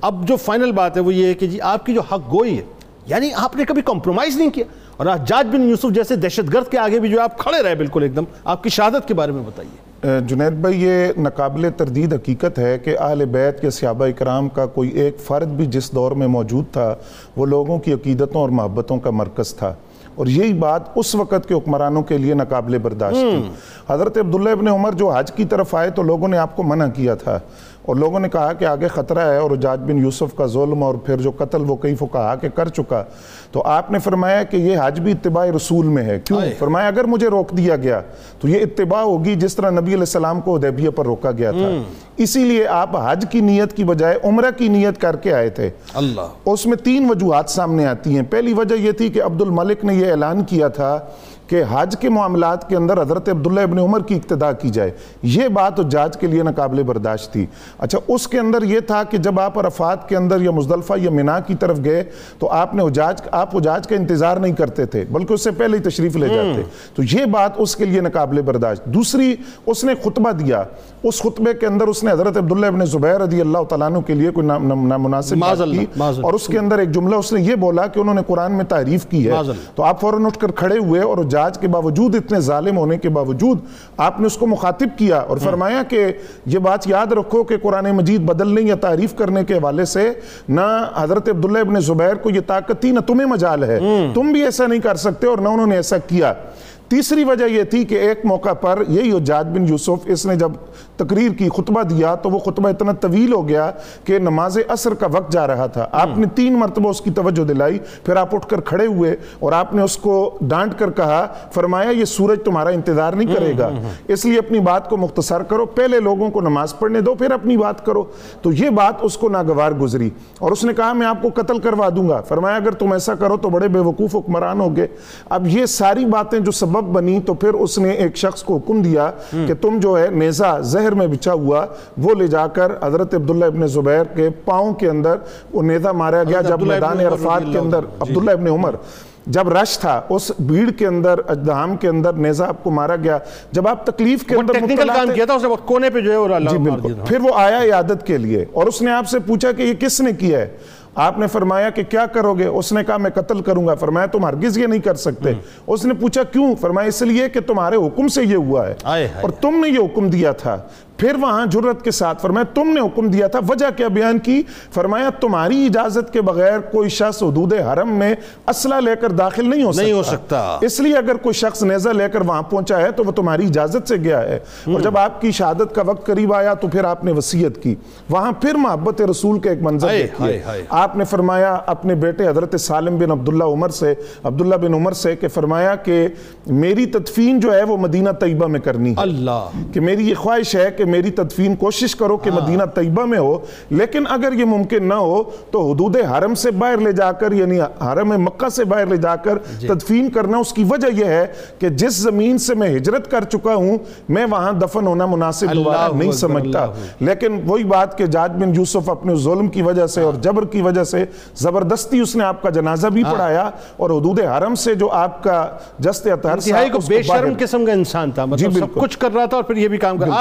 اب جو فائنل بات ہے وہ یہ ہے کہ جی آپ کی جو حق گوئی ہے یعنی آپ نے کبھی کمپرومائز نہیں کیا۔ اور آج جاج بن یوسف جیسے دہشت گرد کے آگے بھی جو آپ کھڑے رہے بالکل ایک دم، آپ کی شہادت کے بارے میں بتائیے۔ جنید بھائی، یہ ناقابل تردید حقیقت ہے کہ اہل بیت کے صحابہ اکرام کا کوئی ایک فرد بھی جس دور میں موجود تھا، وہ لوگوں کی عقیدتوں اور محبتوں کا مرکز تھا۔ اور یہی بات اس وقت کے حکمرانوں کے لیے ناقابل برداشت تھی۔ حضرت عبداللہ ابن عمر جو حج کی طرف آئے تو لوگوں نے آپ کو منع کیا تھا اور لوگوں نے کہا کہ آگے خطرہ ہے اور جاج بن یوسف کا ظلم اور پھر جو قتل وہ کئی فقہا کے کر چکا۔ تو آپ نے فرمایا کہ یہ حج بھی اتباع رسول میں ہے۔ کیوں؟ فرمایا اگر مجھے روک دیا گیا تو یہ اتباع ہوگی جس طرح نبی علیہ السلام کو حدیبیہ پر روکا گیا تھا۔ اسی لیے آپ حج کی نیت کی بجائے عمرہ کی نیت کر کے آئے تھے۔ اللہ۔ اس میں تین وجوہات سامنے آتی ہیں۔ پہلی وجہ یہ تھی کہ عبد الملک نے یہ اعلان کیا تھا کہ حج کے معاملات کے اندر حضرت عبداللہ ابن عمر کی اقتداء کی جائے۔ یہ بات جاج کے لیے ناقابل برداشت تھی۔ اچھا اس کے اندر یہ تھا کہ جب آپ عرفات کے اندر یا مزدلفہ یا منا کی طرف گئے تو آپ نے حجاج آپ حجاج کا انتظار نہیں کرتے تھے بلکہ اس سے پہلے ہی تشریف لے جاتے۔ تو یہ بات اس کے لیے ناقابل برداشت۔ دوسری اس نے خطبہ دیا۔ اس خطبے کے اندر اس نے حضرت عبداللہ ابن زبیر رضی اللہ تعالیٰ عنہ کے لیے کوئی نامناسب بات کی۔ اور اس کے اندر ایک جملہ اس نے یہ بولا کہ انہوں نے قرآن میں تعریف کی ہے۔ تو آپ فوراً اٹھ کر کھڑے ہوئے اور جاج کے باوجود اتنے ظالم ہونے کے باوجود آپ نے اس کو مخاطب کیا اور فرمایا کہ یہ بات یاد رکھو کہ قرآن مجید بدلنے یا تعریف کرنے کے حوالے سے نہ حضرت عبداللہ ابن زبیر کو یہ طاقت تھی نہ تمہیں مجال ہے۔ تم بھی ایسا نہیں کر سکتے اور نہ انہوں نے ایسا کیا۔ تیسری وجہ یہ تھی کہ ایک موقع پر یہی حجاج بن یوسف اس نے جب تقریر کی خطبہ دیا تو وہ خطبہ اتنا طویل ہو گیا کہ نماز عصر کا وقت جا رہا تھا۔ آپ نے تین مرتبہ اس کی توجہ دلائی پھر آپ اٹھ کر کھڑے ہوئے اور آپ نے اس کو ڈانٹ کر کہا فرمایا یہ سورج تمہارا انتظار نہیں کرے گا۔ اس لیے اپنی بات کو مختصر کرو پہلے لوگوں کو نماز پڑھنے دو پھر اپنی بات کرو۔ تو یہ بات اس کو ناگوار گزری۔ اور اس نے کہا میں آپ کو قتل کروا دوں گا۔ فرمایا اگر تم ایسا کرو تو بڑے بے وقوف حکمران ہوگے اب یہ ساری باتیں جو سبب بنی تو پھر اس نے ایک شخص کو حکم دیا کہ تم جو ہے نیزہ زہر میں بچا ہوا وہ لے جا کر حضرت عبداللہ ابن زبیر کے پاؤں کے اندر وہ نیزہ مارا گیا جب میدان عرفات کے اندر عبداللہ ابن عمر جب رش تھا اس بھیڑ کے اندر اجدہام کے اندر نیزہ آپ کو مارا گیا۔ جب آپ تکلیف کے اندر ٹیکنیکل کام کیا تھا اس نے کونے پہ جو ہے جی بالکل۔ پھر وہ آیا عیادت کے لیے اور اس نے آپ سے پوچھا کہ یہ کس نے کیا ہے؟ آپ نے فرمایا کہ کیا کرو گے؟ اس نے کہا میں قتل کروں گا. فرمایا تم ہرگز یہ نہیں کر سکتے. اس نے پوچھا کیوں؟ فرمایا اس لیے کہ تمہارے حکم سے یہ ہوا ہے اور تم نے یہ حکم دیا تھا۔ پھر وہاں جرت کے ساتھ فرمایا تم نے حکم دیا تھا وجہ کیا بیان کی؟ فرمایا تمہاری اجازت کے بغیر کوئی شخص حدود حرم میں اسلحہ لے کر داخل نہیں ہو سکتا نہیں ہو سکتا۔ اس لیے اگر کوئی شخص نیزہ لے کر وہاں پہنچا ہے تو وہ تمہاری اجازت سے گیا ہے۔ اور جب آپ کی شہادت کا وقت قریب آیا تو پھر آپ نے وسیعت کی۔ وہاں پھر محبت رسول کے ایک منظر دیکھیے۔ آپ نے فرمایا اپنے بیٹے حضرت سالم بن عبداللہ عمر سے عبداللہ بن عمر سے کہ فرمایا کہ میری تدفین جو ہے وہ مدینہ طیبہ میں کرنی ہے۔ اللہ۔ کہ میری یہ خواہش ہے کہ میری تدفین کوشش کرو کہ مدینہ طیبہ میں ہو لیکن اگر یہ ممکن نہ ہو تو حدود حرم سے باہر لے جا کر یعنی حرم مکہ سے باہر لے جا کر تدفین کرنا اس کی وجہ یہ ہے کہ جس زمین سے میں ہجرت کر چکا ہوں میں وہاں دفن ہونا مناسب دوبارہ نہیں سمجھتا۔ لیکن وہی بات کہ جاج بن یوسف اپنے ظلم کی وجہ سے اور جبر کی وجہ سے زبردستی اس نے آپ کا جنازہ بھی پڑھایا اور حدود حرم سے جو آپ کا جست اطہر بے شرم قسم کا انسان تھا۔ مطلب سب کچھ کر رہا تھا اور پھر یہ بھی کام کر۔